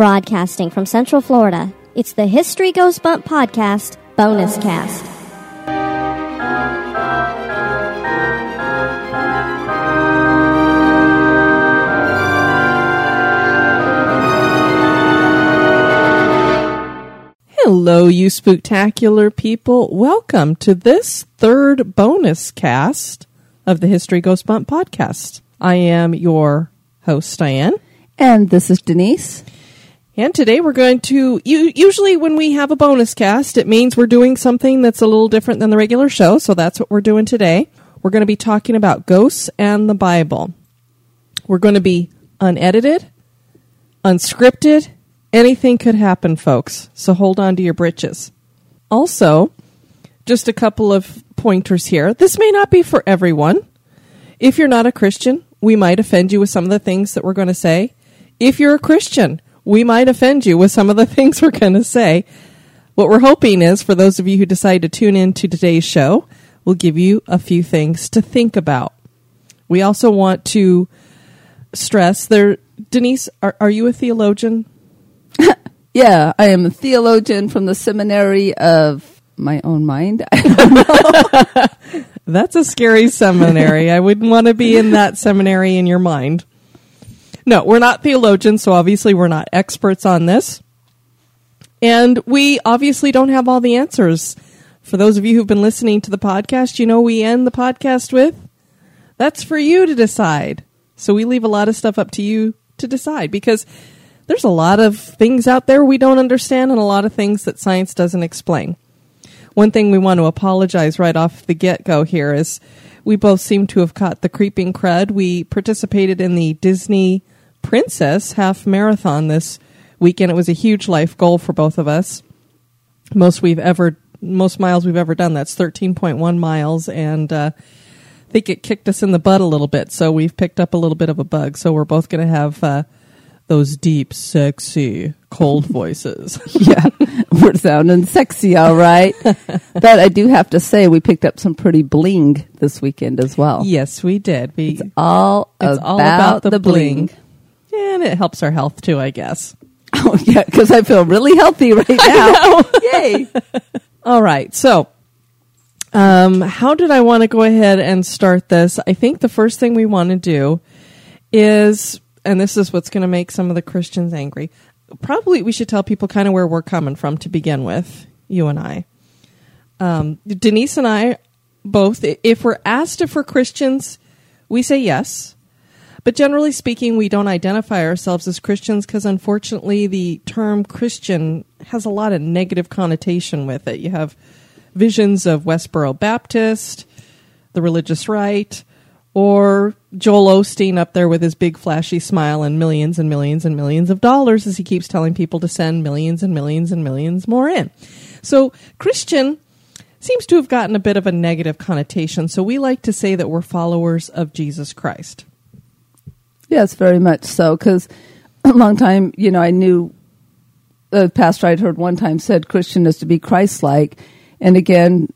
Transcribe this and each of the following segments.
Broadcasting from Central Florida, it's the History Goes Bump podcast bonus cast. Hello, you spectacular people. Welcome to this third bonus cast of the History Goes Bump podcast. I am your host, Diane. And this is Denise. And today we're going to, u- usually when we have a bonus cast, it means we're doing something that's a little different than the regular show. So that's what we're doing today. We're going to be talking about ghosts and the Bible. We're going to be unedited, unscripted. Anything could happen, folks. So hold on to your britches. Also, just a couple of pointers here. This may not be for everyone. If you're not a Christian, we might offend you with some of the things that we're going to say. If you're a Christian, we might offend you with some of the things we're going to say. What we're hoping is for those of you who decide to tune in to today's show, we'll give you a few things to think about. We also want to stress there. Denise, are, are you a theologian? Yeah, I am a theologian from the seminary of my own mind. That's a scary seminary. I wouldn't want to be in that seminary in your mind. No, we're not theologians, so obviously we're not experts on this. And we obviously don't have all the answers. For those of you who've been listening to the podcast, you know we end the podcast with that's for you to decide. So we leave a lot of stuff up to you to decide because there's a lot of things out there we don't understand and a lot of things that science doesn't explain. One thing we want to apologize right off the get go here is we both seem to have caught the creeping crud. We participated in the Disney Princess half marathon this weekend. It was a huge life goal for both of us. Most we've ever, most miles we've ever done. That's 13.1 miles. And, uh, I think it kicked us in the butt a little bit. So we've picked up a little bit of a bug. So we're both going to have, uh, those deep, sexy, cold voices. yeah, we're sounding sexy, all right. but I do have to say, we picked up some pretty bling this weekend as well. yes, we did. We, It's all, It's about, all about the the bling. and it helps our health too, I guess. Oh, yeah, because I feel really healthy right now. Yay. All right. So, um, how did I want to go ahead and start this? I think the first thing we want to do is, and this is what's going to make some of the Christians angry. Probably we should tell people kind of where we're coming from to begin with, you and I. Um, Denise and I both, if we're asked if we're Christians, we say yes. But generally speaking, we don't identify ourselves as Christians because unfortunately the term Christian has a lot of negative connotation with it. You have visions of Westboro Baptist, the religious right, or Joel Osteen up there with his big flashy smile and millions and millions and millions of dollars as he keeps telling people to send millions and millions and millions more in. So Christian seems to have gotten a bit of a negative connotation. So we like to say that we're followers of Jesus Christ. Yes, very much so. Because a long time, you know, I knew the pastor I'd heard one time said Christian is to be Christ-like, and again,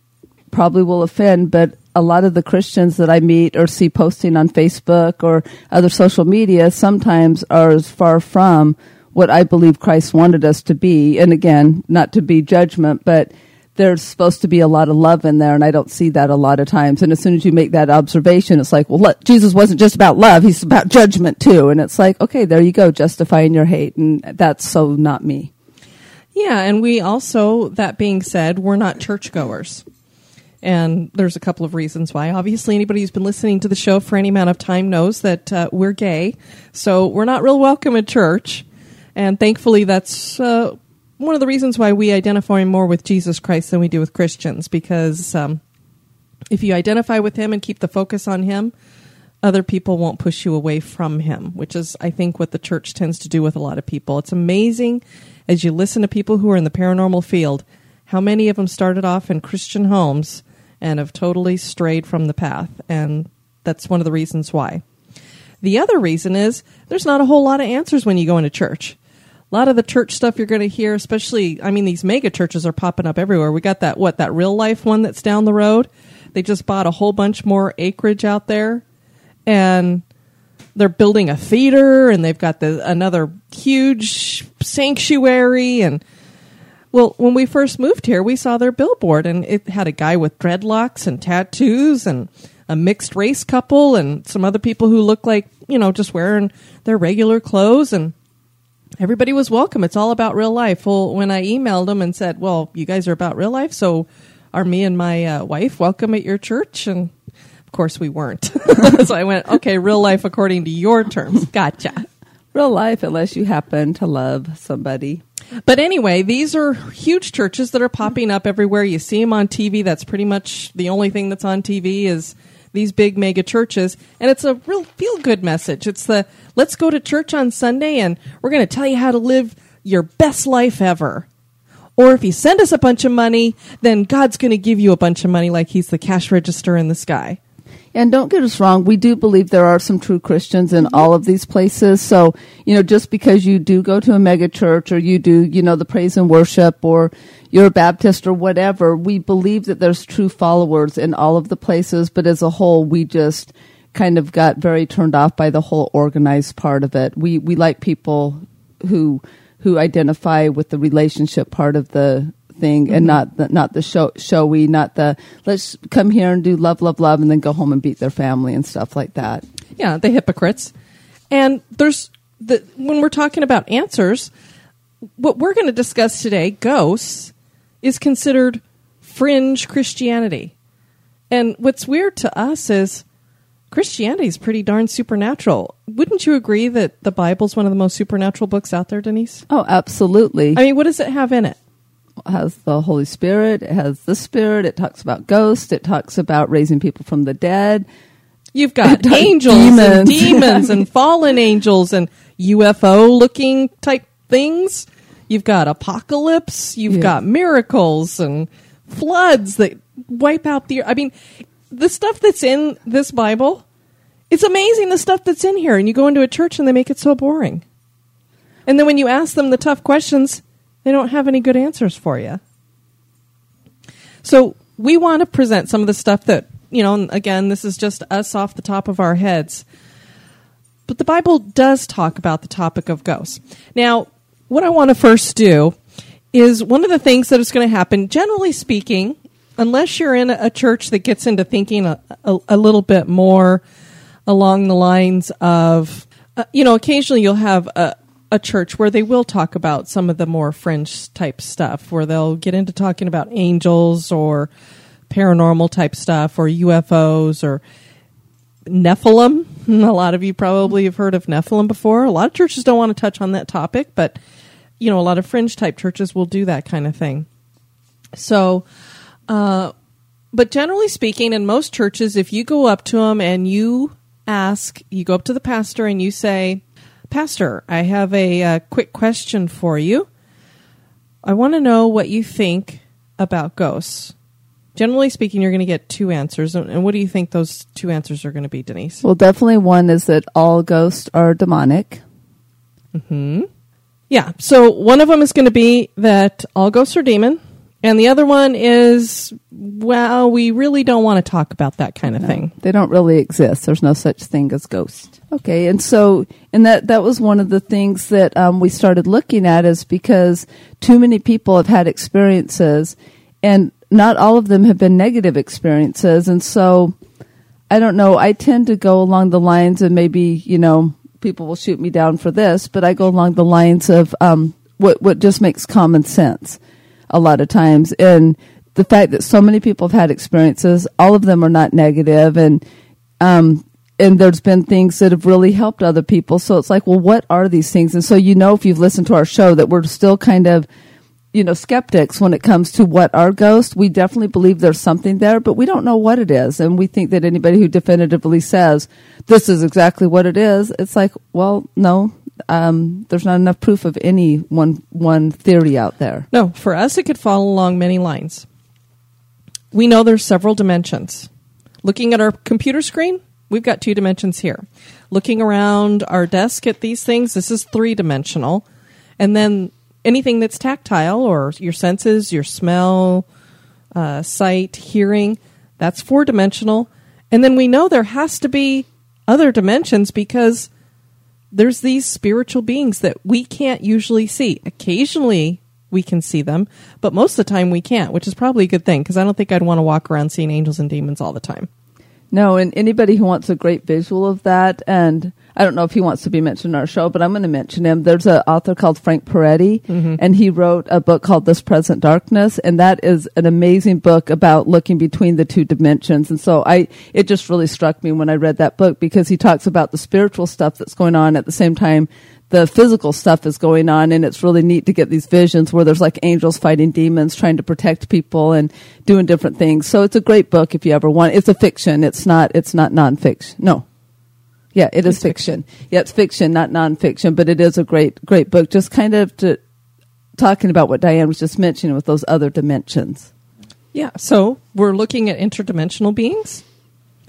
probably will offend, but a lot of the Christians that I meet or see posting on Facebook or other social media sometimes are as far from what I believe Christ wanted us to be. And again, not to be judgment, but there's supposed to be a lot of love in there, and I don't see that a lot of times. And as soon as you make that observation, it's like, well, let, Jesus wasn't just about love; he's about judgment too. And it's like, okay, there you go, justifying your hate, and that's so not me. Yeah, and we also, that being said, we're not churchgoers. And there's a couple of reasons why. Obviously, anybody who's been listening to the show for any amount of time knows that uh, we're gay. So we're not real welcome at church. And thankfully, that's uh, one of the reasons why we identify more with Jesus Christ than we do with Christians. Because um, if you identify with Him and keep the focus on Him, other people won't push you away from Him, which is, I think, what the church tends to do with a lot of people. It's amazing as you listen to people who are in the paranormal field how many of them started off in Christian homes and have totally strayed from the path. And that's one of the reasons why. The other reason is there's not a whole lot of answers when you go into church. A lot of the church stuff you're going to hear, especially, I mean, these mega churches are popping up everywhere. We got that, what, that real life one that's down the road? They just bought a whole bunch more acreage out there. And they're building a theater and they've got the another huge sanctuary and well, when we first moved here, we saw their billboard and it had a guy with dreadlocks and tattoos and a mixed race couple and some other people who look like, you know, just wearing their regular clothes and everybody was welcome. It's all about real life. Well, when I emailed them and said, "Well, you guys are about real life, so are me and my uh, wife welcome at your church?" and of course we weren't. so I went, "Okay, real life according to your terms." Gotcha. Real life, unless you happen to love somebody. But anyway, these are huge churches that are popping up everywhere. You see them on TV. That's pretty much the only thing that's on TV is these big mega churches. And it's a real feel good message. It's the let's go to church on Sunday and we're going to tell you how to live your best life ever. Or if you send us a bunch of money, then God's going to give you a bunch of money like he's the cash register in the sky. And don't get us wrong, we do believe there are some true Christians in all of these places. So, you know, just because you do go to a mega church or you do, you know, the praise and worship or you're a Baptist or whatever, we believe that there's true followers in all of the places. But as a whole, we just kind of got very turned off by the whole organized part of it. We, we like people who, who identify with the relationship part of the thing mm-hmm. and not the, not the show, showy, not the let's come here and do love, love, love, and then go home and beat their family and stuff like that. Yeah, the hypocrites. And there's the when we're talking about answers, what we're going to discuss today, ghosts, is considered fringe Christianity. And what's weird to us is Christianity is pretty darn supernatural. Wouldn't you agree that the Bible's one of the most supernatural books out there, Denise? Oh, absolutely. I mean, what does it have in it? Has the Holy Spirit. It has the Spirit. It talks about ghosts. It talks about raising people from the dead. You've got angels demons. and demons and fallen angels and UFO looking type things. You've got apocalypse. You've yeah. got miracles and floods that wipe out the. I mean, the stuff that's in this Bible, it's amazing the stuff that's in here. And you go into a church and they make it so boring. And then when you ask them the tough questions, they don't have any good answers for you. So we want to present some of the stuff that, you know, again, this is just us off the top of our heads. But the Bible does talk about the topic of ghosts. Now, what I want to first do is one of the things that is going to happen, generally speaking, unless you're in a church that gets into thinking a, a, a little bit more along the lines of, uh, you know, occasionally you'll have a, a church where they will talk about some of the more fringe type stuff, where they'll get into talking about angels or paranormal type stuff or UFOs or Nephilim. A lot of you probably have heard of Nephilim before. A lot of churches don't want to touch on that topic, but you know, a lot of fringe type churches will do that kind of thing. So, uh, but generally speaking, in most churches, if you go up to them and you ask, you go up to the pastor and you say, Pastor, I have a uh, quick question for you. I want to know what you think about ghosts. Generally speaking, you're going to get two answers. And what do you think those two answers are going to be, Denise? Well, definitely one is that all ghosts are demonic. Hmm. Yeah. So one of them is going to be that all ghosts are demon, and the other one is well, we really don't want to talk about that kind of no, thing. They don't really exist. There's no such thing as ghosts. Okay, and so and that that was one of the things that um, we started looking at is because too many people have had experiences, and not all of them have been negative experiences, and so I don't know. I tend to go along the lines of maybe you know people will shoot me down for this, but I go along the lines of um, what what just makes common sense a lot of times, and the fact that so many people have had experiences, all of them are not negative, and um, and there's been things that have really helped other people. So it's like, well, what are these things? And so you know, if you've listened to our show, that we're still kind of, you know, skeptics when it comes to what are ghosts. We definitely believe there's something there, but we don't know what it is. And we think that anybody who definitively says this is exactly what it is, it's like, well, no, um, there's not enough proof of any one one theory out there. No, for us, it could fall along many lines. We know there's several dimensions. Looking at our computer screen, we've got two dimensions here. Looking around our desk at these things, this is three dimensional. And then anything that's tactile or your senses, your smell, uh, sight, hearing, that's four dimensional. And then we know there has to be other dimensions because there's these spiritual beings that we can't usually see. Occasionally we can see them, but most of the time we can't, which is probably a good thing because I don't think I'd want to walk around seeing angels and demons all the time. No, and anybody who wants a great visual of that, and I don't know if he wants to be mentioned in our show, but I'm going to mention him. There's an author called Frank Peretti, Mm-hmm. and he wrote a book called This Present Darkness, and that is an amazing book about looking between the two dimensions. And so I, it just really struck me when I read that book because he talks about the spiritual stuff that's going on at the same time the physical stuff is going on and it's really neat to get these visions where there's like angels fighting demons trying to protect people and doing different things so it's a great book if you ever want it's a fiction it's not it's not nonfiction no yeah it is It's fiction. yeah it's fiction not nonfiction but it is a great great book just kind of to talking about what diane was just mentioning with those other dimensions Yeah, so we're looking at interdimensional beings.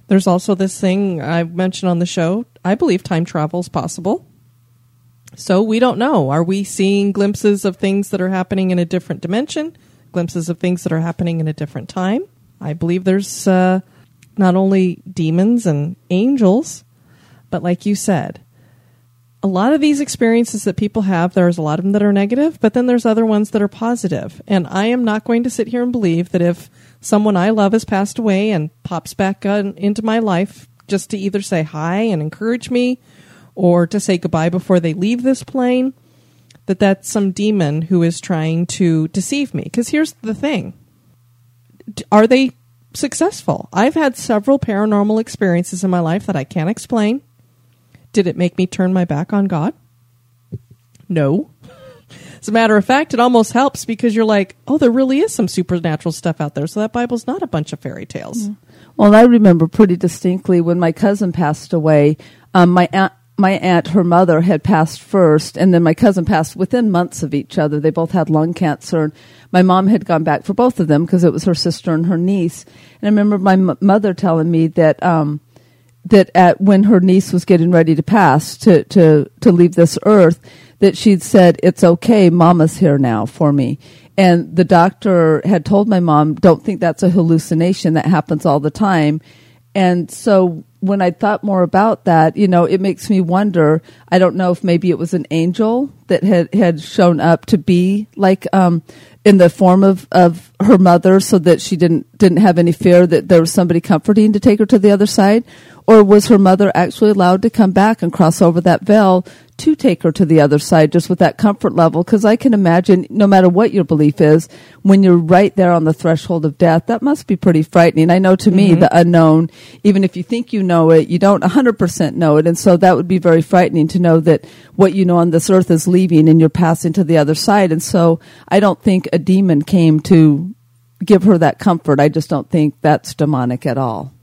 There's also this thing I mentioned on the show. I believe time travel is possible. So we don't know. Are we seeing glimpses of things that are happening in a different dimension? Glimpses of things that are happening in a different time? I believe there's uh, not only demons and angels, but like you said, a lot of these experiences that people have, there's a lot of them that are negative, but then there's other ones that are positive. And I am not going to sit here and believe that if someone I love has passed away and pops back on, into my life just to either say hi and encourage me or to say goodbye before they leave this plane, that that's some demon who is trying to deceive me. Because here's the thing are they successful? I've had several paranormal experiences in my life that I can't explain. Did it make me turn my back on God? No. As a matter of fact, it almost helps because you're like, oh, there really is some supernatural stuff out there. So that Bible's not a bunch of fairy tales. Well, I remember pretty distinctly when my cousin passed away. Um, my aunt, my aunt, her mother had passed first, and then my cousin passed within months of each other. They both had lung cancer. And my mom had gone back for both of them because it was her sister and her niece. And I remember my m- mother telling me that um, that at when her niece was getting ready to pass to to to leave this earth, that she'd said, "It's okay, Mama's here now for me." And the doctor had told my mom, "Don't think that's a hallucination. That happens all the time." And so when I thought more about that, you know, it makes me wonder. I don't know if maybe it was an angel that had had shown up to be like um, in the form of, of her mother, so that she didn't didn't have any fear that there was somebody comforting to take her to the other side, or was her mother actually allowed to come back and cross over that veil to take her to the other side, just with that comfort level? Because I can imagine, no matter what your belief is, when you're right there on the threshold of death, that must be pretty frightening. I know to me, mm-hmm. the unknown, even if you think you know it, you don't 100% know it. And so that would be very frightening to know that what you know on this earth is leaving and you're passing to the other side. And so I don't think a demon came to give her that comfort. I just don't think that's demonic at all.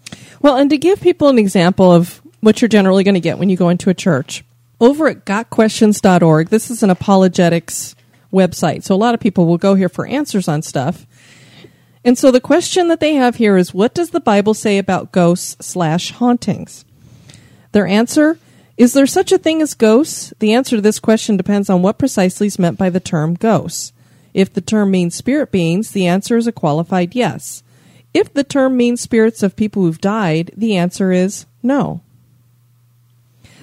Well, and to give people an example of what you're generally going to get when you go into a church, over at gotquestions.org, this is an apologetics website. So a lot of people will go here for answers on stuff. And so the question that they have here is what does the Bible say about ghosts slash hauntings? Their answer is there such a thing as ghosts? The answer to this question depends on what precisely is meant by the term ghosts. If the term means spirit beings, the answer is a qualified yes. If the term means spirits of people who've died, the answer is no.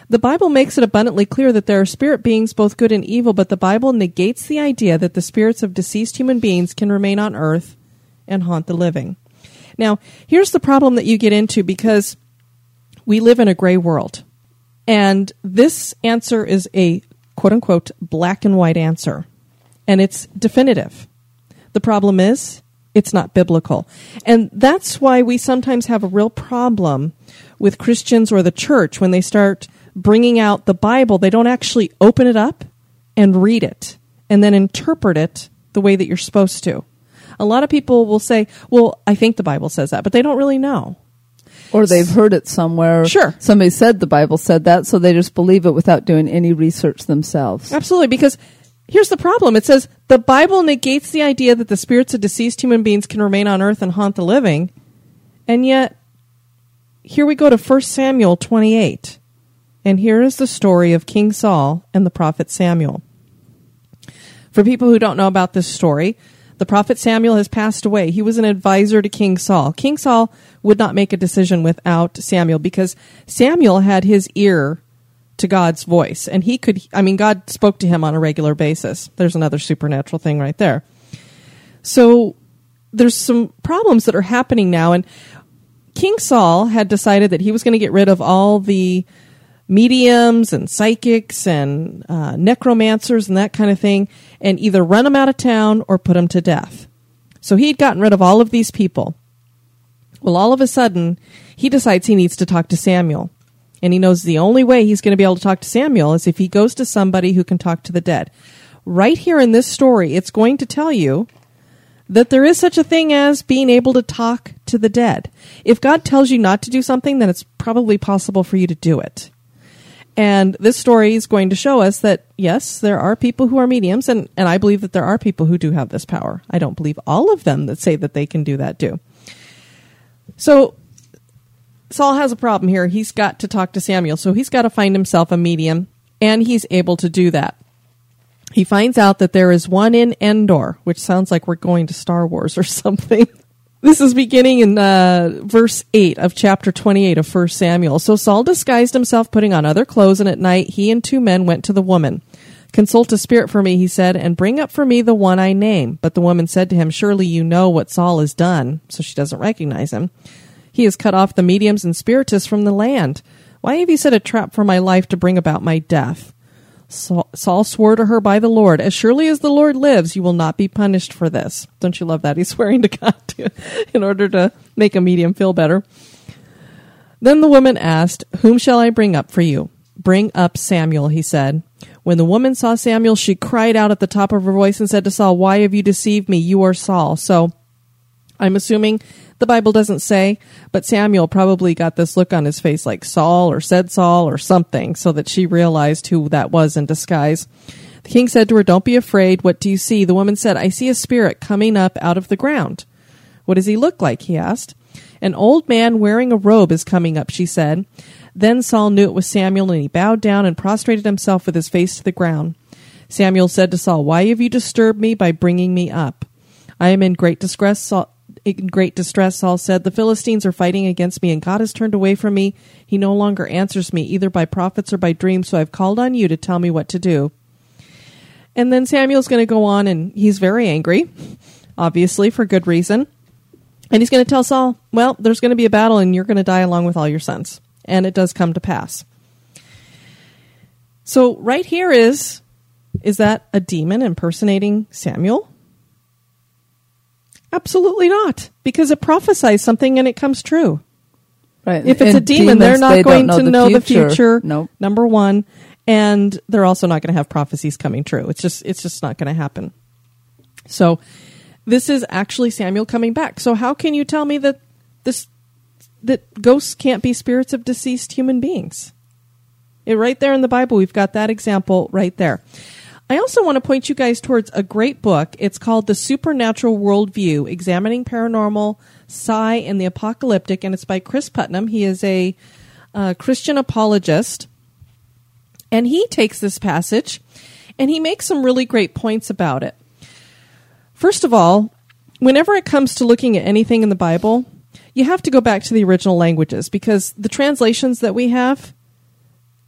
The Bible makes it abundantly clear that there are spirit beings both good and evil, but the Bible negates the idea that the spirits of deceased human beings can remain on earth and haunt the living. Now, here's the problem that you get into because we live in a gray world. And this answer is a quote unquote black and white answer. And it's definitive. The problem is it's not biblical. And that's why we sometimes have a real problem with Christians or the church when they start bringing out the Bible. They don't actually open it up and read it and then interpret it the way that you're supposed to. A lot of people will say, well, I think the Bible says that, but they don't really know. Or they've heard it somewhere. Sure. Somebody said the Bible said that, so they just believe it without doing any research themselves. Absolutely, because here's the problem. It says the Bible negates the idea that the spirits of deceased human beings can remain on earth and haunt the living. And yet, here we go to 1 Samuel 28. And here is the story of King Saul and the prophet Samuel. For people who don't know about this story, The prophet Samuel has passed away. He was an advisor to King Saul. King Saul would not make a decision without Samuel because Samuel had his ear to God's voice. And he could, I mean, God spoke to him on a regular basis. There's another supernatural thing right there. So there's some problems that are happening now. And King Saul had decided that he was going to get rid of all the mediums and psychics and uh, necromancers and that kind of thing and either run them out of town or put them to death. So he'd gotten rid of all of these people. Well, all of a sudden, he decides he needs to talk to Samuel. And he knows the only way he's going to be able to talk to Samuel is if he goes to somebody who can talk to the dead. Right here in this story, it's going to tell you that there is such a thing as being able to talk to the dead. If God tells you not to do something, then it's probably possible for you to do it. And this story is going to show us that, yes, there are people who are mediums, and, and I believe that there are people who do have this power. I don't believe all of them that say that they can do that do. So Saul has a problem here. He's got to talk to Samuel, so he's got to find himself a medium, and he's able to do that. He finds out that there is one in Endor, which sounds like we're going to Star Wars or something. This is beginning in uh, verse 8 of chapter 28 of 1 Samuel. So Saul disguised himself, putting on other clothes, and at night he and two men went to the woman. Consult a spirit for me, he said, and bring up for me the one I name. But the woman said to him, Surely you know what Saul has done. So she doesn't recognize him. He has cut off the mediums and spiritists from the land. Why have you set a trap for my life to bring about my death? Saul swore to her by the Lord, As surely as the Lord lives, you will not be punished for this. Don't you love that? He's swearing to God to, in order to make a medium feel better. Then the woman asked, Whom shall I bring up for you? Bring up Samuel, he said. When the woman saw Samuel, she cried out at the top of her voice and said to Saul, Why have you deceived me? You are Saul. So I'm assuming the Bible doesn't say, but Samuel probably got this look on his face like Saul or said Saul or something so that she realized who that was in disguise. The king said to her, Don't be afraid. What do you see? The woman said, I see a spirit coming up out of the ground. What does he look like? he asked. An old man wearing a robe is coming up, she said. Then Saul knew it was Samuel, and he bowed down and prostrated himself with his face to the ground. Samuel said to Saul, Why have you disturbed me by bringing me up? I am in great distress, Saul, in great distress, Saul said, The Philistines are fighting against me, and God has turned away from me. He no longer answers me, either by prophets or by dreams, so I've called on you to tell me what to do. And then Samuel's going to go on, and he's very angry, obviously, for good reason. And he's going to tell Saul, Well, there's going to be a battle, and you're going to die along with all your sons. And it does come to pass. So, right here is is that a demon impersonating Samuel? Absolutely not, because it prophesies something and it comes true. Right. If it's And a demon, demons, they're not they going don't to know the future. Nope. Number one, and they're also not going to have prophecies coming true. It's just it's just not going to happen. So, this is actually Samuel coming back. So, how can you tell me that this that ghosts can't be spirits of deceased human beings? It, right there in the Bible, we've got that example right there. I also want to point you guys towards a great book. It's called The Supernatural Worldview Examining Paranormal, Psi, and the Apocalyptic, and it's by Cris Putnam. He is a uh, Christian apologist. And he takes this passage and he makes some really great points about it. First of all, whenever it comes to looking at anything in the Bible, you have to go back to the original languages because the translations that we have,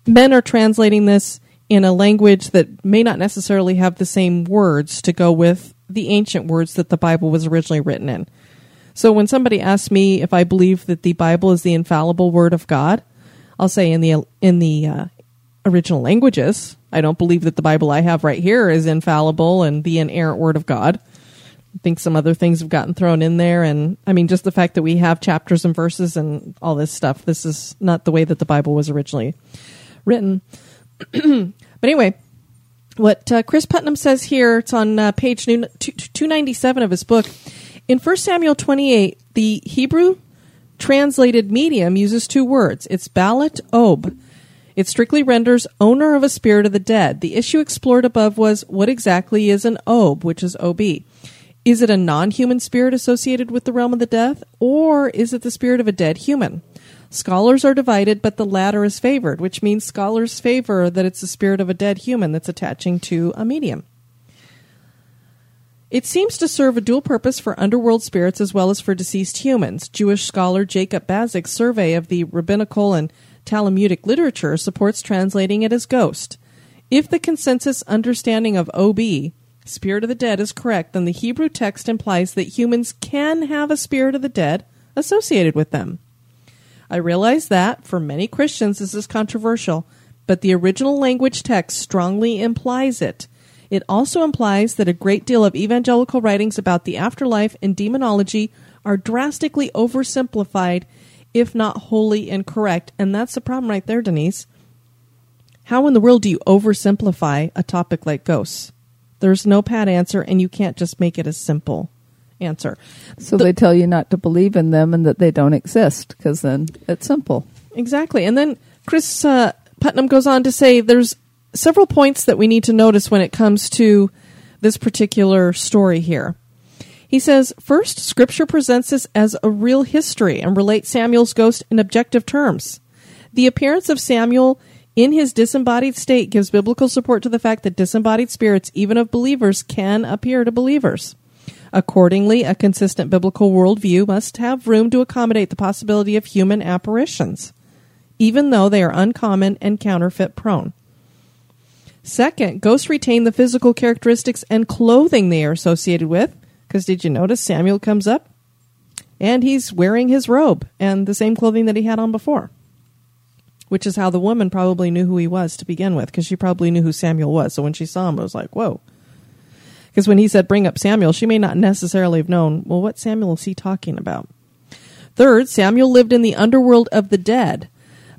men are translating this in a language that may not necessarily have the same words to go with the ancient words that the Bible was originally written in. So when somebody asks me if I believe that the Bible is the infallible word of God, I'll say in the in the uh, original languages, I don't believe that the Bible I have right here is infallible and the inerrant word of God. I think some other things have gotten thrown in there and I mean just the fact that we have chapters and verses and all this stuff. This is not the way that the Bible was originally written. but anyway, what uh, Cris Putnam says here, it's on uh, page 297 of his book. In 1 Samuel 28, the Hebrew translated medium uses two words. It's Balat Ob. It strictly renders owner of a spirit of the dead. The issue explored above was what exactly is an Ob, which is OB. Is it a non human spirit associated with the realm of the death, or is it the spirit of a dead human? Scholars are divided, but the latter is favored, which means scholars favor that it's the spirit of a dead human that's attaching to a medium. It seems to serve a dual purpose for underworld spirits as well as for deceased humans. Jewish scholar Jacob Bazik's survey of the rabbinical and Talmudic literature supports translating it as ghost. If the consensus understanding of OB, spirit of the dead, is correct, then the Hebrew text implies that humans can have a spirit of the dead associated with them. I realize that, for many Christians, this is controversial, but the original language text strongly implies it. It also implies that a great deal of evangelical writings about the afterlife and demonology are drastically oversimplified, if not wholly incorrect. And that's the problem right there, Denise. How in the world do you oversimplify a topic like ghosts? There's no pat answer, and you can't just make it as simple answer. So the, they tell you not to believe in them and that they don't exist, because then it's simple. Exactly. And then Cris uh, Putnam goes on to say there's several points that we need to notice when it comes to this particular story here. He says, first, Scripture presents this as a real history and relates Samuel's ghost in objective terms. The appearance of Samuel in his disembodied state gives biblical support to the fact that disembodied spirits, even of believers, can appear to believers. Accordingly, a consistent biblical worldview must have room to accommodate the possibility of human apparitions, even though they are uncommon and counterfeit prone. Second, ghosts retain the physical characteristics and clothing they are associated with. Because did you notice Samuel comes up and he's wearing his robe and the same clothing that he had on before? Which is how the woman probably knew who he was to begin with, because she probably knew who Samuel was. So when she saw him, it was like, whoa. Because when he said, bring up Samuel, she may not necessarily have known, well, what Samuel is he talking about? Third, Samuel lived in the underworld of the dead,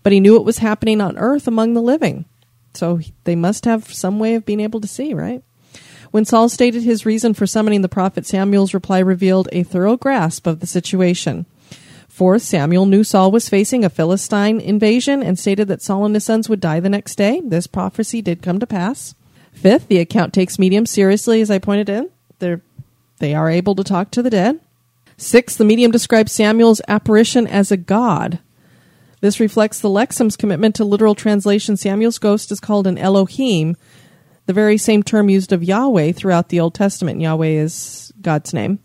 but he knew what was happening on earth among the living. So they must have some way of being able to see, right? When Saul stated his reason for summoning the prophet, Samuel's reply revealed a thorough grasp of the situation. Fourth, Samuel knew Saul was facing a Philistine invasion and stated that Saul and his sons would die the next day. This prophecy did come to pass. Fifth, the account takes mediums seriously, as I pointed in. They're, they are able to talk to the dead. Sixth, the medium describes Samuel's apparition as a god. This reflects the Lexham's commitment to literal translation. Samuel's ghost is called an Elohim, the very same term used of Yahweh throughout the Old Testament. Yahweh is God's name.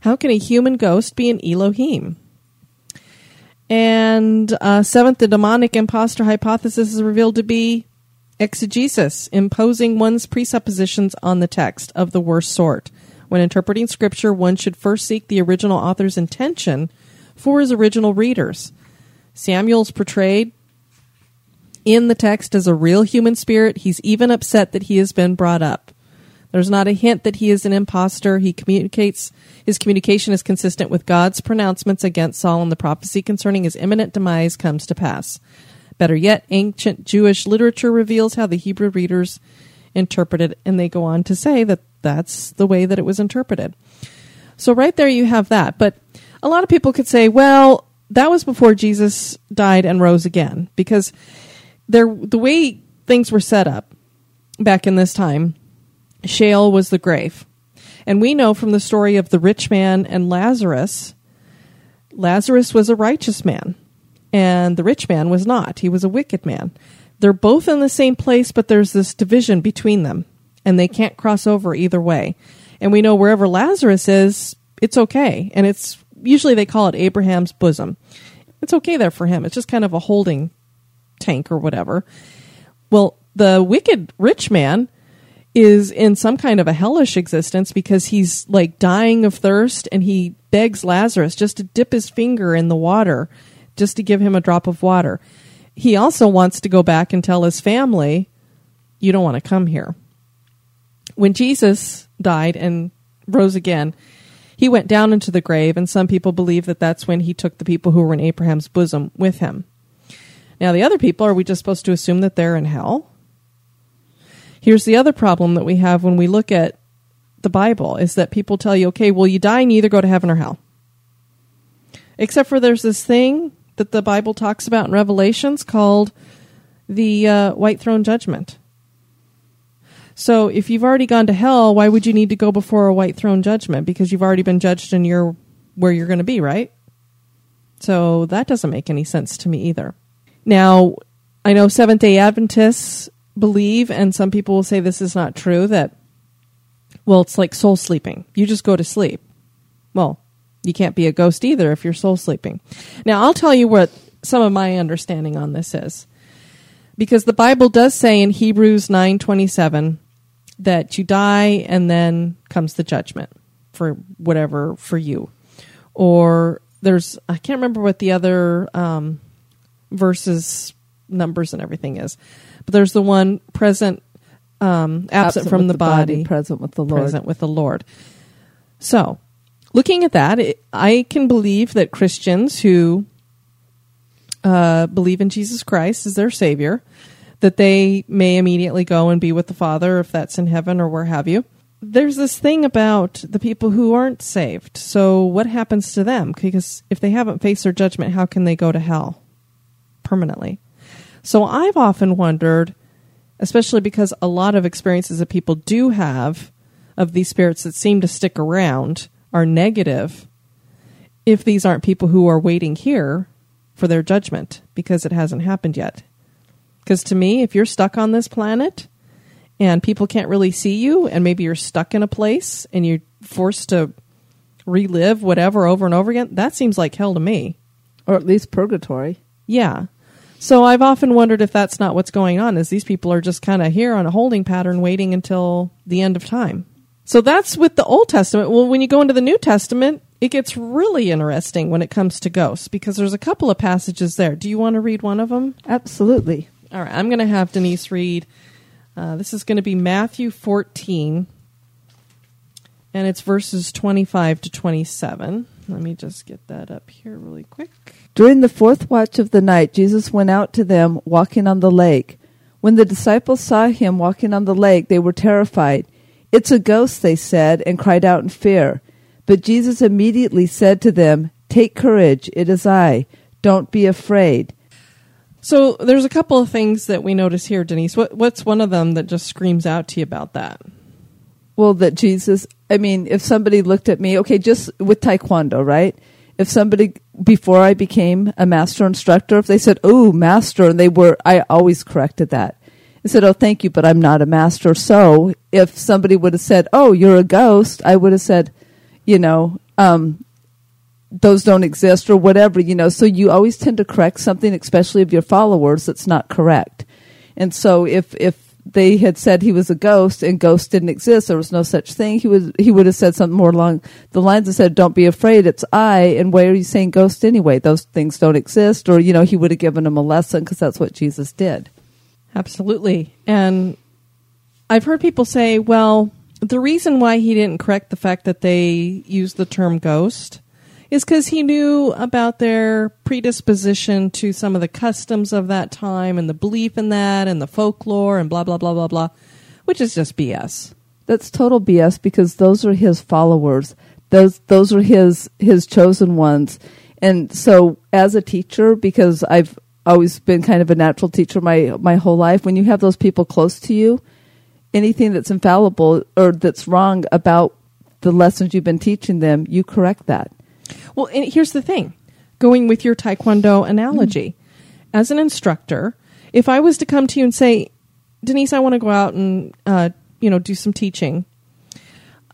How can a human ghost be an Elohim? And uh, seventh, the demonic imposter hypothesis is revealed to be exegesis, imposing one's presuppositions on the text of the worst sort. When interpreting scripture, one should first seek the original author's intention for his original readers. Samuel's portrayed in the text as a real human spirit. He's even upset that he has been brought up. There's not a hint that he is an impostor. He communicates his communication is consistent with God's pronouncements against Saul and the prophecy concerning his imminent demise comes to pass. Better yet, ancient Jewish literature reveals how the Hebrew readers interpreted it, and they go on to say that that's the way that it was interpreted. So right there you have that. But a lot of people could say, well, that was before Jesus died and rose again because there the way things were set up back in this time, Sheol was the grave. And we know from the story of the rich man and Lazarus, Lazarus was a righteous man and the rich man was not. He was a wicked man. They're both in the same place, but there's this division between them and they can't cross over either way. And we know wherever Lazarus is, it's okay. And it's usually they call it Abraham's bosom. It's okay there for him. It's just kind of a holding tank or whatever. Well, the wicked rich man is in some kind of a hellish existence because he's like dying of thirst and he begs Lazarus just to dip his finger in the water, just to give him a drop of water. He also wants to go back and tell his family, you don't want to come here. When Jesus died and rose again, he went down into the grave, and some people believe that that's when he took the people who were in Abraham's bosom with him. Now, the other people, are we just supposed to assume that they're in hell? Here's the other problem that we have when we look at the Bible is that people tell you, okay, well, you die and you either go to heaven or hell. Except for there's this thing that the Bible talks about in Revelations called the uh, white throne judgment. So if you've already gone to hell, why would you need to go before a white throne judgment? Because you've already been judged and you're where you're going to be, right? So that doesn't make any sense to me either. Now, I know Seventh day Adventists believe, and some people will say this is not true, that Well, it's like soul sleeping. You just go to sleep. Well, you can't be a ghost either if you're soul sleeping. Now, I'll tell you what some of my understanding on this is. Because the Bible does say in Hebrews 9:27 that you die and then comes the judgment for whatever for you. Or there's I can't remember what the other um, verses numbers and everything is. But there's the one present um, absent, from with the, body, present with the Lord. present with the Lord. So, looking at that, it, I can believe that Christians who uh, believe in Jesus Christ as their Savior, that they may immediately go and be with the Father if that's in heaven or where have you. There's this thing about the people who aren't saved. So, what happens to them? Because if they haven't faced their judgment, how can they go to hell permanently? So, I've often wondered, especially because a lot of experiences that people do have of these spirits that seem to stick around are negative, if these aren't people who are waiting here for their judgment because it hasn't happened yet. Because to me, if you're stuck on this planet and people can't really see you, and maybe you're stuck in a place and you're forced to relive whatever over and over again, that seems like hell to me. or at least purgatory. Yeah. So I've often wondered if that's not what's going on, is these people are just kind of here on a holding pattern waiting until the end of time. So that's with the Old Testament. Well, when you go into the New Testament, it gets really interesting when it comes to ghosts because there's a couple of passages there. Do you want to read one of them? Absolutely. All right, I'm going to have Denise read. Uh, this is going to be Matthew 14, and it's verses 25 to 27. Let me just get that up here really quick. During the fourth watch of the night, Jesus went out to them walking on the lake. When the disciples saw him walking on the lake, they were terrified. It's a ghost, they said, and cried out in fear. But Jesus immediately said to them, Take courage, it is I. Don't be afraid. So there's a couple of things that we notice here, Denise. What, what's one of them that just screams out to you about that? Well, that Jesus, I mean, if somebody looked at me, okay, just with Taekwondo, right? If somebody, before I became a master instructor, if they said, Oh, master, and they were, I always corrected that. I said, Oh, thank you, but I'm not a master. So if somebody would have said, Oh, you're a ghost, I would have said, you know, um, those don't exist or whatever, you know. So you always tend to correct something, especially of your followers, that's not correct. And so if if they had said he was a ghost and ghosts didn't exist, there was no such thing, he was he would have said something more along the lines and said, "Don't be afraid, it's I." And why are you saying ghost anyway? Those things don't exist. Or you know, he would have given him a lesson because that's what Jesus did. Absolutely. And I've heard people say, well, the reason why he didn't correct the fact that they used the term ghost is because he knew about their predisposition to some of the customs of that time and the belief in that and the folklore and blah, blah, blah, blah, blah, which is just BS. That's total BS because those are his followers. Those those are his his chosen ones. And so as a teacher, because I've always been kind of a natural teacher my my whole life, when you have those people close to you, anything that's infallible or that's wrong about the lessons you've been teaching them, you correct that. Well, and here's the thing going with your Taekwondo analogy, as an instructor, if I was to come to you and say, Denise, I want to go out and, uh, you know, do some teaching.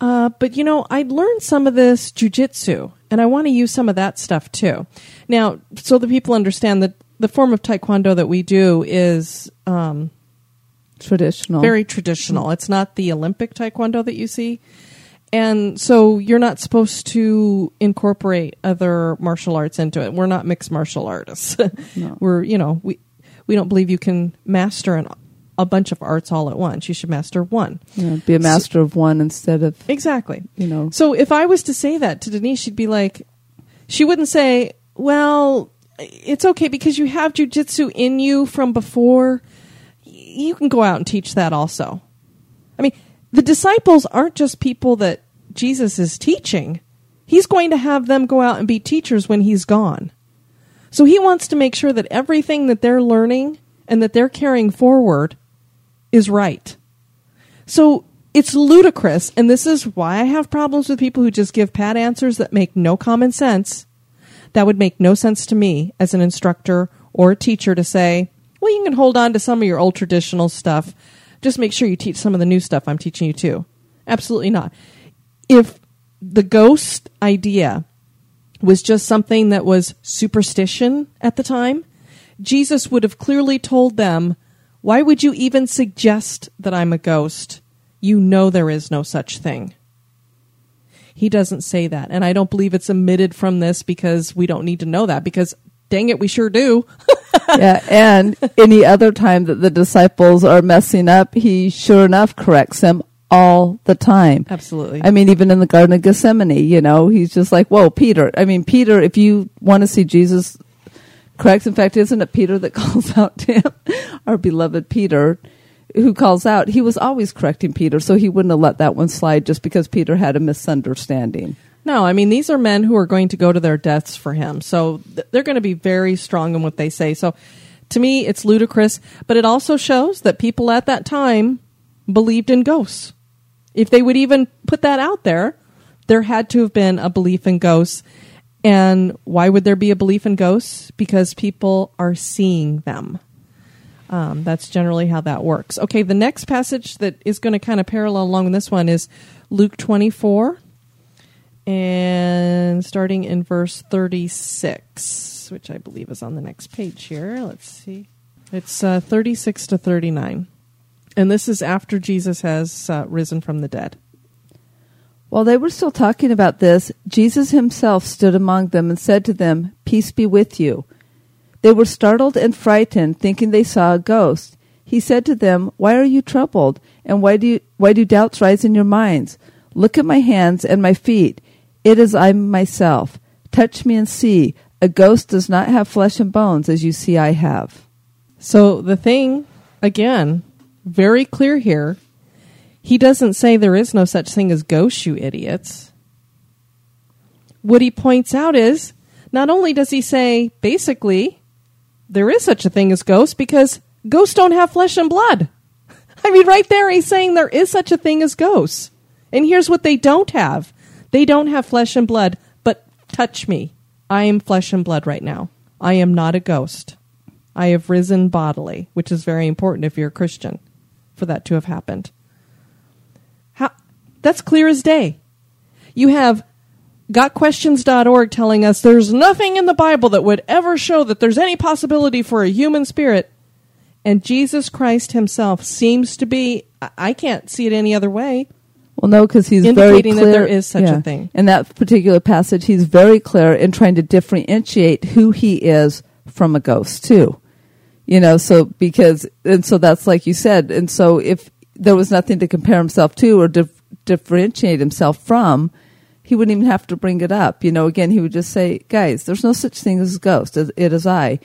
Uh, but, you know, I learned some of this jujitsu and I want to use some of that stuff too. Now, so the people understand that the form of Taekwondo that we do is um, Traditional. very traditional. It's not the Olympic Taekwondo that you see. And so you're not supposed to incorporate other martial arts into it. We're not mixed martial artists. No. We're, you know, we we don't believe you can master an, a bunch of arts all at once. You should master one. know, be a master of one instead of Exactly. you know So if I was to say that to Denise, she'd be like, she wouldn't say, well, it's okay because you have jujitsu in you from before. You can go out and teach that also. I mean, the disciples aren't just people that Jesus is teaching. He's going to have them go out and be teachers when he's gone. So he wants to make sure that everything that they're learning and that they're carrying forward is right. So it's ludicrous, and this is why I have problems with people who just give pat answers that make no common sense. That would make no sense to me as an instructor or a teacher to say, well, you can hold on to some of your old traditional stuff. Just make sure you teach some of the new stuff I'm teaching you too. Absolutely not. If the ghost idea was just something that was superstition at the time, Jesus would have clearly told them, Why would you even suggest that I'm a ghost? You know there is no such thing. He doesn't say that. And I don't believe it's omitted from this because we don't need to know that because dang it, we sure do. yeah, and any other time that the disciples are messing up, he sure enough corrects them all the time. Absolutely. I mean, even in the Garden of Gethsemane, you know, he's just like, whoa, Peter. I mean, Peter, if you want to see Jesus correct, in fact, isn't it Peter that calls out to him? Our beloved Peter, who calls out, he was always correcting Peter, so he wouldn't have let that one slide just because Peter had a misunderstanding. No, I mean, these are men who are going to go to their deaths for him. So th- they're going to be very strong in what they say. So to me, it's ludicrous, but it also shows that people at that time believed in ghosts. If they would even put that out there, there had to have been a belief in ghosts. And why would there be a belief in ghosts? Because people are seeing them. Um, that's generally how that works. Okay, the next passage that is going to kind of parallel along this one is Luke 24, and starting in verse 36, which I believe is on the next page here. Let's see. It's uh, 36 to 39. And this is after Jesus has uh, risen from the dead. While they were still talking about this, Jesus himself stood among them and said to them, Peace be with you. They were startled and frightened, thinking they saw a ghost. He said to them, Why are you troubled? And why do, you, why do doubts rise in your minds? Look at my hands and my feet. It is I myself. Touch me and see. A ghost does not have flesh and bones, as you see I have. So the thing, again, very clear here. He doesn't say there is no such thing as ghosts, you idiots. What he points out is not only does he say, basically, there is such a thing as ghosts because ghosts don't have flesh and blood. I mean, right there, he's saying there is such a thing as ghosts. And here's what they don't have they don't have flesh and blood, but touch me. I am flesh and blood right now. I am not a ghost. I have risen bodily, which is very important if you're a Christian for that to have happened. How, that's clear as day. You have gotquestions.org telling us there's nothing in the Bible that would ever show that there's any possibility for a human spirit. And Jesus Christ himself seems to be, I can't see it any other way. Well, no, because he's Indicating very that there is such a thing. In that particular passage, he's very clear in trying to differentiate who he is from a ghost, too. You know, so because, and so that's like you said, and so if there was nothing to compare himself to or dif- differentiate himself from, he wouldn't even have to bring it up. You know, again, he would just say, guys, there's no such thing as a ghost. It it is I.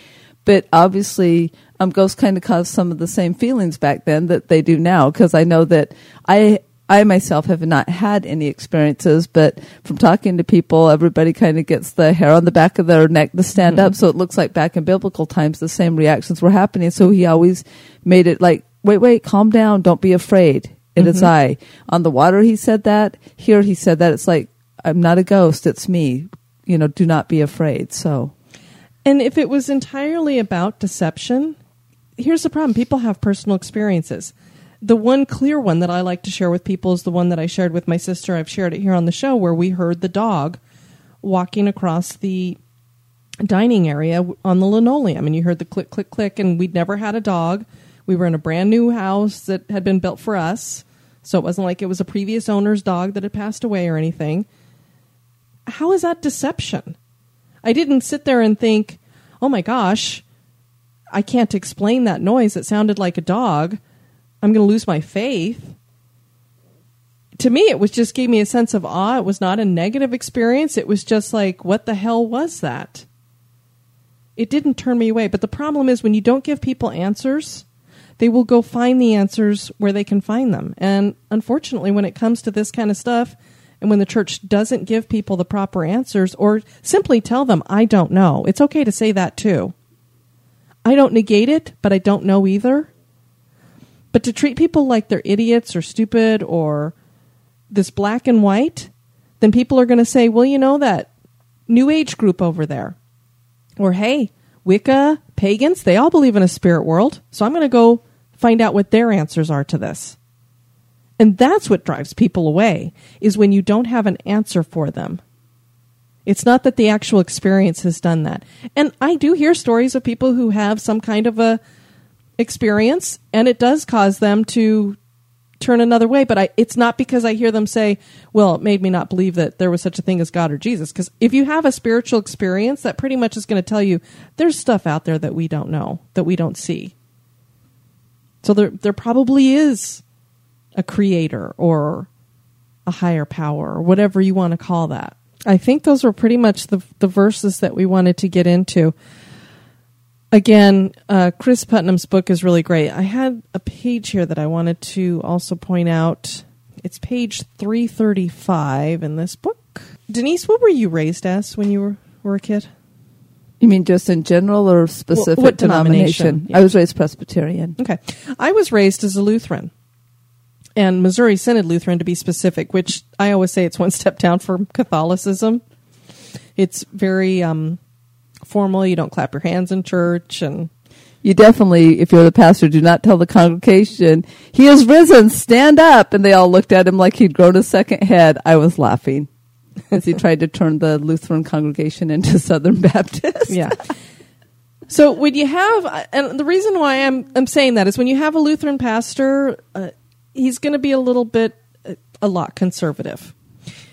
But obviously, um, ghosts kind of caused some of the same feelings back then that they do now. Because I know that I, I myself have not had any experiences, but from talking to people, everybody kind of gets the hair on the back of their neck to stand Mm-hmm. up. So it looks like back in biblical times, the same reactions were happening. So he always made it like, wait, wait, calm down, don't be afraid. It is Mm-hmm. I. On the water, he said that. Here, he said that. It's like, I'm not a ghost, it's me. You know, do not be afraid. So. And if it was entirely about deception, here's the problem people have personal experiences. The one clear one that I like to share with people is the one that I shared with my sister. I've shared it here on the show where we heard the dog walking across the dining area on the linoleum and you heard the click click click and we'd never had a dog. We were in a brand new house that had been built for us. So it wasn't like it was a previous owner's dog that had passed away or anything. How is that deception? I didn't sit there and think, "Oh my gosh, I can't explain that noise. It sounded like a dog. I'm going to lose my faith." To me, it was just gave me a sense of awe. It was not a negative experience. It was just like, "What the hell was that?" It didn't turn me away. But the problem is when you don't give people answers, they will go find the answers where they can find them. And unfortunately, when it comes to this kind of stuff, and when the church doesn't give people the proper answers or simply tell them, I don't know, it's okay to say that too. I don't negate it, but I don't know either. But to treat people like they're idiots or stupid or this black and white, then people are going to say, well, you know, that new age group over there. Or, hey, Wicca, pagans, they all believe in a spirit world. So I'm going to go find out what their answers are to this. And that's what drives people away is when you don't have an answer for them. It's not that the actual experience has done that. And I do hear stories of people who have some kind of a experience and it does cause them to turn another way, but I it's not because I hear them say, "Well, it made me not believe that there was such a thing as God or Jesus." Because if you have a spiritual experience, that pretty much is going to tell you there's stuff out there that we don't know, that we don't see. So there there probably is a creator or a higher power or whatever you want to call that. I think those were pretty much the the verses that we wanted to get into. Again, uh, Cris Putnam's book is really great. I had a page here that I wanted to also point out. It's page 335 in this book. Denise, what were you raised as when you were, were a kid? You mean just in general or specific what denomination? denomination? Yeah. I was raised Presbyterian. Okay. I was raised as a Lutheran and Missouri Synod Lutheran to be specific, which I always say it's one step down from Catholicism. It's very um, formal. You don't clap your hands in church and You definitely, if you're the pastor, do not tell the congregation, he is risen, stand up. And they all looked at him like he'd grown a second head. I was laughing as he tried to turn the Lutheran congregation into Southern Baptist. yeah. So when you have, and the reason why I'm I'm saying that is when you have a Lutheran pastor, uh, he's going to be a little bit, uh, a lot conservative.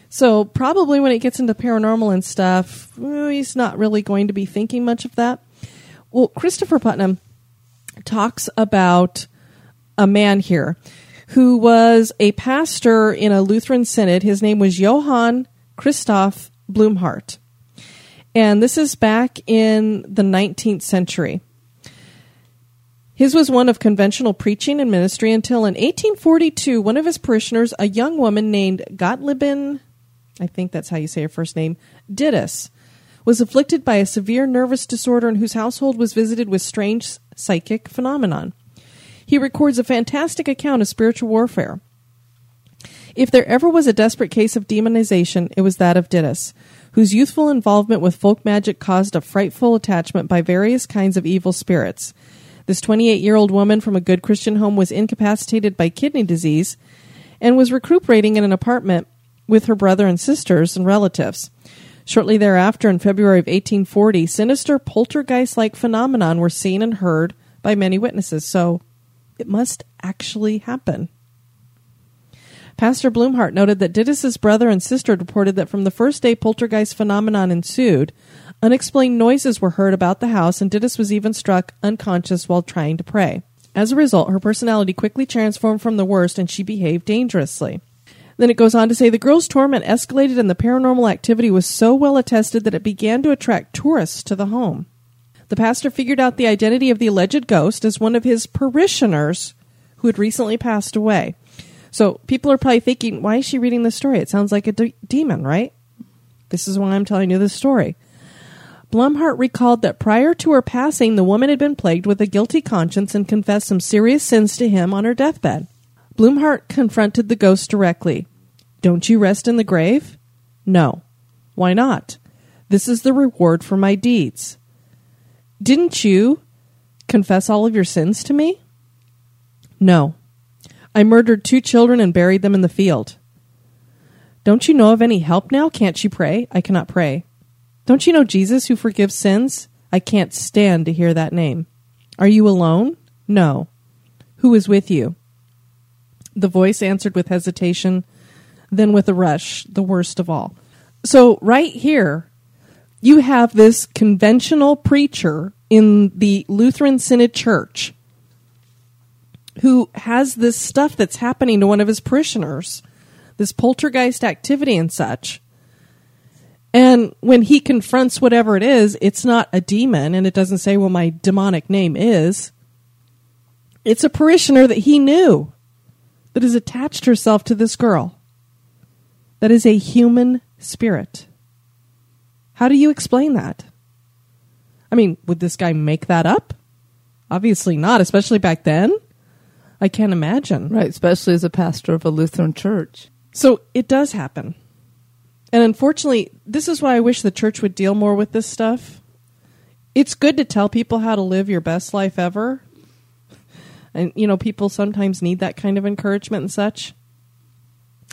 So probably when it gets into paranormal and stuff, he's not really going to be thinking much of that. Well, Christopher Putnam talks about a man here who was a pastor in a Lutheran synod. His name was Johann Christoph Blumhardt. And this is back in the 19th century. His was one of conventional preaching and ministry until in 1842, one of his parishioners, a young woman named Gottliebin, I think that's how you say her first name, Dittus, was afflicted by a severe nervous disorder and whose household was visited with strange psychic phenomenon. He records a fantastic account of spiritual warfare. If there ever was a desperate case of demonization, it was that of Dittus, whose youthful involvement with folk magic caused a frightful attachment by various kinds of evil spirits. This 28 year old woman from a good Christian home was incapacitated by kidney disease and was recuperating in an apartment with her brother and sisters and relatives. Shortly thereafter, in February of 1840, sinister poltergeist like phenomenon were seen and heard by many witnesses, so it must actually happen. Pastor Blumhardt noted that Dittus's brother and sister reported that from the first day poltergeist phenomenon ensued, unexplained noises were heard about the house, and Dittus was even struck unconscious while trying to pray. As a result, her personality quickly transformed from the worst, and she behaved dangerously. Then it goes on to say the girl's torment escalated, and the paranormal activity was so well attested that it began to attract tourists to the home. The pastor figured out the identity of the alleged ghost as one of his parishioners who had recently passed away. So people are probably thinking, why is she reading this story? It sounds like a de- demon, right? This is why I'm telling you this story. Blumhardt recalled that prior to her passing, the woman had been plagued with a guilty conscience and confessed some serious sins to him on her deathbed. Blumhardt confronted the ghost directly. Don't you rest in the grave? No. Why not? This is the reward for my deeds. Didn't you confess all of your sins to me? No. I murdered two children and buried them in the field. Don't you know of any help now? Can't you pray? I cannot pray. Don't you know Jesus who forgives sins? I can't stand to hear that name. Are you alone? No. Who is with you? The voice answered with hesitation, then with a rush, the worst of all. So, right here, you have this conventional preacher in the Lutheran Synod Church who has this stuff that's happening to one of his parishioners, this poltergeist activity and such. And when he confronts whatever it is, it's not a demon and it doesn't say, well, my demonic name is. It's a parishioner that he knew that has attached herself to this girl. That is a human spirit. How do you explain that? I mean, would this guy make that up? Obviously not, especially back then. I can't imagine. Right, especially as a pastor of a Lutheran church. So it does happen. And unfortunately, this is why I wish the church would deal more with this stuff. It's good to tell people how to live your best life ever. And, you know, people sometimes need that kind of encouragement and such.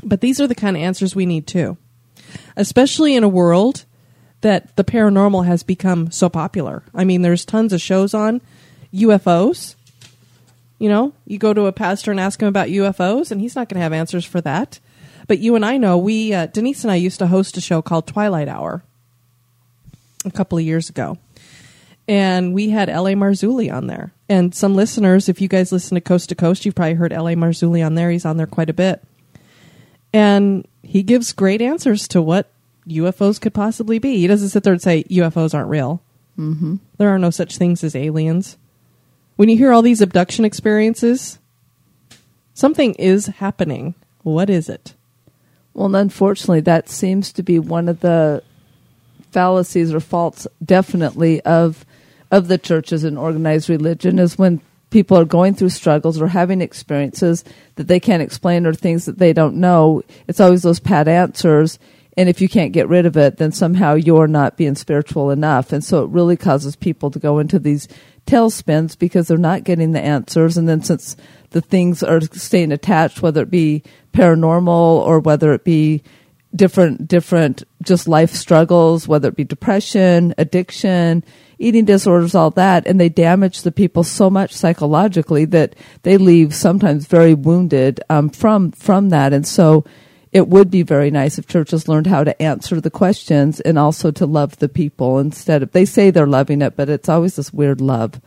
But these are the kind of answers we need too, especially in a world that the paranormal has become so popular. I mean, there's tons of shows on UFOs. You know, you go to a pastor and ask him about UFOs, and he's not going to have answers for that. But you and I know we, uh, Denise and I used to host a show called Twilight Hour a couple of years ago. And we had L.A. Marzulli on there. And some listeners, if you guys listen to Coast to Coast, you've probably heard L.A. Marzulli on there. He's on there quite a bit. And he gives great answers to what UFOs could possibly be. He doesn't sit there and say UFOs aren't real. Mm-hmm. There are no such things as aliens. When you hear all these abduction experiences, something is happening. What is it? Well, unfortunately, that seems to be one of the fallacies or faults, definitely of of the churches and organized religion, is when people are going through struggles or having experiences that they can't explain or things that they don't know. It's always those pat answers, and if you can't get rid of it, then somehow you're not being spiritual enough, and so it really causes people to go into these tailspins because they're not getting the answers, and then since the things are staying attached, whether it be paranormal or whether it be different different just life struggles, whether it be depression, addiction, eating disorders, all that, and they damage the people so much psychologically that they leave sometimes very wounded um, from from that. And so, it would be very nice if churches learned how to answer the questions and also to love the people instead of they say they're loving it, but it's always this weird love.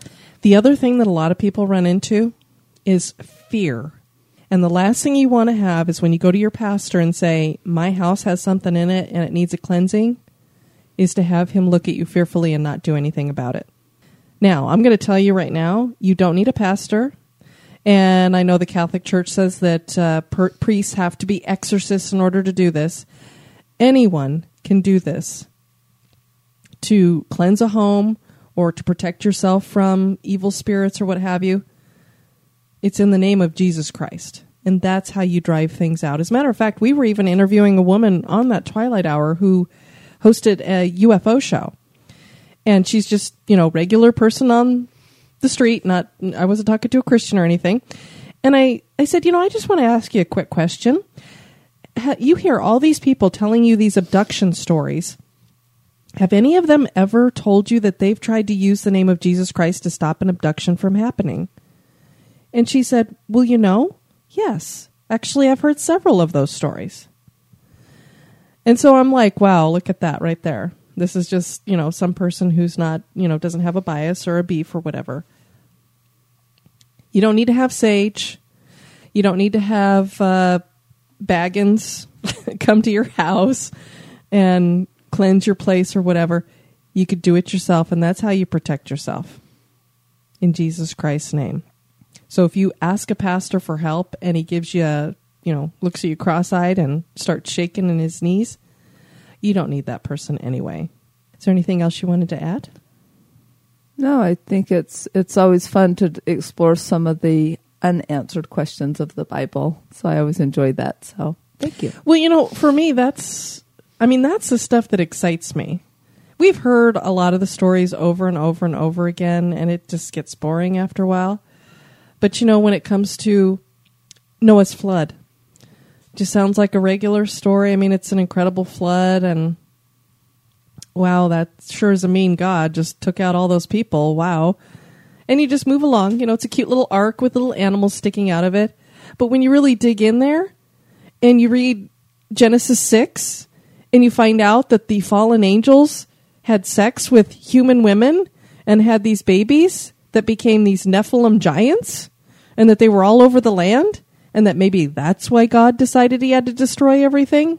The other thing that a lot of people run into is fear. And the last thing you want to have is when you go to your pastor and say, My house has something in it and it needs a cleansing, is to have him look at you fearfully and not do anything about it. Now, I'm going to tell you right now, you don't need a pastor. And I know the Catholic Church says that uh, per- priests have to be exorcists in order to do this. Anyone can do this to cleanse a home or to protect yourself from evil spirits or what have you. It's in the name of Jesus Christ. And that's how you drive things out. As a matter of fact, we were even interviewing a woman on that Twilight Hour who hosted a UFO show. And she's just, you know, regular person on the street, not I wasn't talking to a Christian or anything. And I I said, "You know, I just want to ask you a quick question. You hear all these people telling you these abduction stories. Have any of them ever told you that they've tried to use the name of Jesus Christ to stop an abduction from happening?" And she said, Well, you know, yes. Actually, I've heard several of those stories. And so I'm like, wow, look at that right there. This is just, you know, some person who's not, you know, doesn't have a bias or a beef or whatever. You don't need to have sage. You don't need to have uh, Baggins come to your house and cleanse your place or whatever. You could do it yourself, and that's how you protect yourself. In Jesus Christ's name. So if you ask a pastor for help and he gives you a, you know, looks at you cross-eyed and starts shaking in his knees, you don't need that person anyway. Is there anything else you wanted to add? No, I think it's it's always fun to explore some of the unanswered questions of the Bible. So I always enjoy that. So thank you. Well, you know, for me, that's I mean, that's the stuff that excites me. We've heard a lot of the stories over and over and over again, and it just gets boring after a while. But you know, when it comes to Noah's flood, just sounds like a regular story. I mean, it's an incredible flood, and wow, that sure is a mean God. Just took out all those people. Wow. And you just move along. You know, it's a cute little ark with little animals sticking out of it. But when you really dig in there and you read Genesis 6 and you find out that the fallen angels had sex with human women and had these babies, that became these Nephilim giants and that they were all over the land and that maybe that's why God decided he had to destroy everything?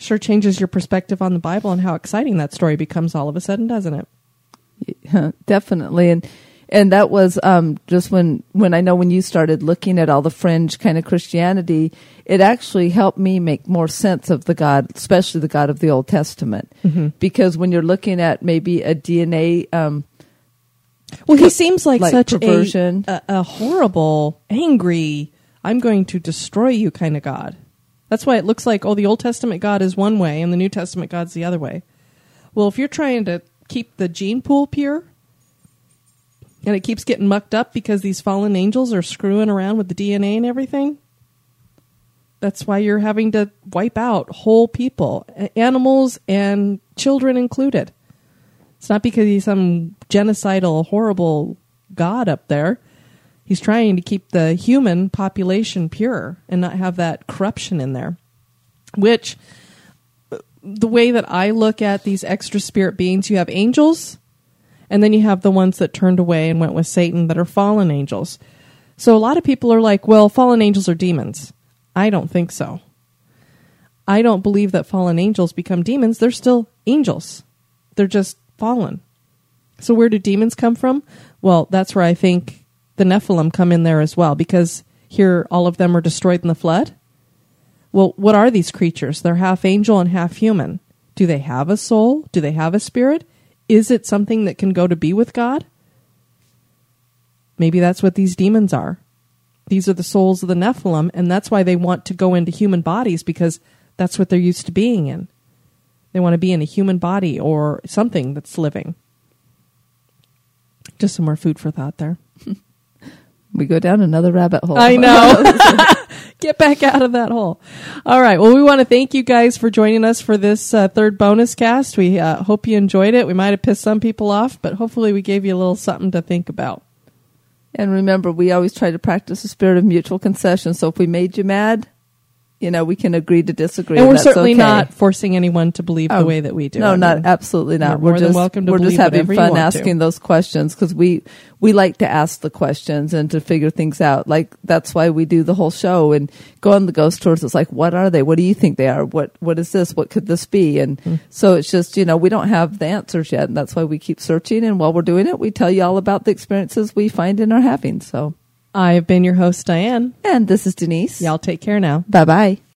Sure changes your perspective on the Bible and how exciting that story becomes all of a sudden, doesn't it? Yeah, definitely. And and that was um, just when when I know when you started looking at all the fringe kind of Christianity, it actually helped me make more sense of the God, especially the God of the Old Testament, mm-hmm. because when you're looking at maybe a DNA um, well, he seems like, like such a, a, a horrible, angry, I'm going to destroy you kind of God. That's why it looks like, oh, the Old Testament God is one way and the New Testament God's the other way. Well, if you're trying to keep the gene pool pure and it keeps getting mucked up because these fallen angels are screwing around with the DNA and everything, That's why you're having to wipe out whole people, animals and children included. It's not because he's some genocidal, horrible god up there. He's trying to keep the human population pure and not have that corruption in there. Which, the way that I look at these extra spirit beings, you have angels, and then you have the ones that turned away and went with Satan that are fallen angels. So a lot of people are like, well, fallen angels are demons. I don't think so. I don't believe that fallen angels become demons. They're still angels. They're just fallen. So where do demons come from? Well, that's where I think the Nephilim come in there as well because here all of them are destroyed in the flood. Well, what are these creatures? They're half angel and half human. Do they have a soul? Do they have a spirit? Is it something that can go to be with God? Maybe that's what these demons are. These are the souls of the Nephilim, and that's why they want to go into human bodies because that's what they're used to being in. They want to be in a human body or something that's living. Just some more food for thought there. We go down another rabbit hole. I know. Get back out of that hole. All right. Well, we want to thank you guys for joining us for this uh, third bonus cast. We uh, hope you enjoyed it. We might have pissed some people off, but hopefully we gave you a little something to think about. And remember, we always try to practice the spirit of mutual concession. So if we made you mad, you know, we can agree to disagree. and we're That's certainly okay. not forcing anyone to believe Oh, the way that we do. No, I not absolutely not. We're just welcome to we're just having fun want to. asking those questions because we we like to ask the questions and to figure things out. Like that's why we do the whole show and go on the ghost tours. It's like, what are they? What do you think they are? What what is this? What could this be? And Hmm. so it's just you know we don't have the answers yet, and that's why we keep searching. And while we're doing it, we tell you all about the experiences we find in our having. So, I've been your host, Diane. and this is Denise. Y'all take care now. Bye bye.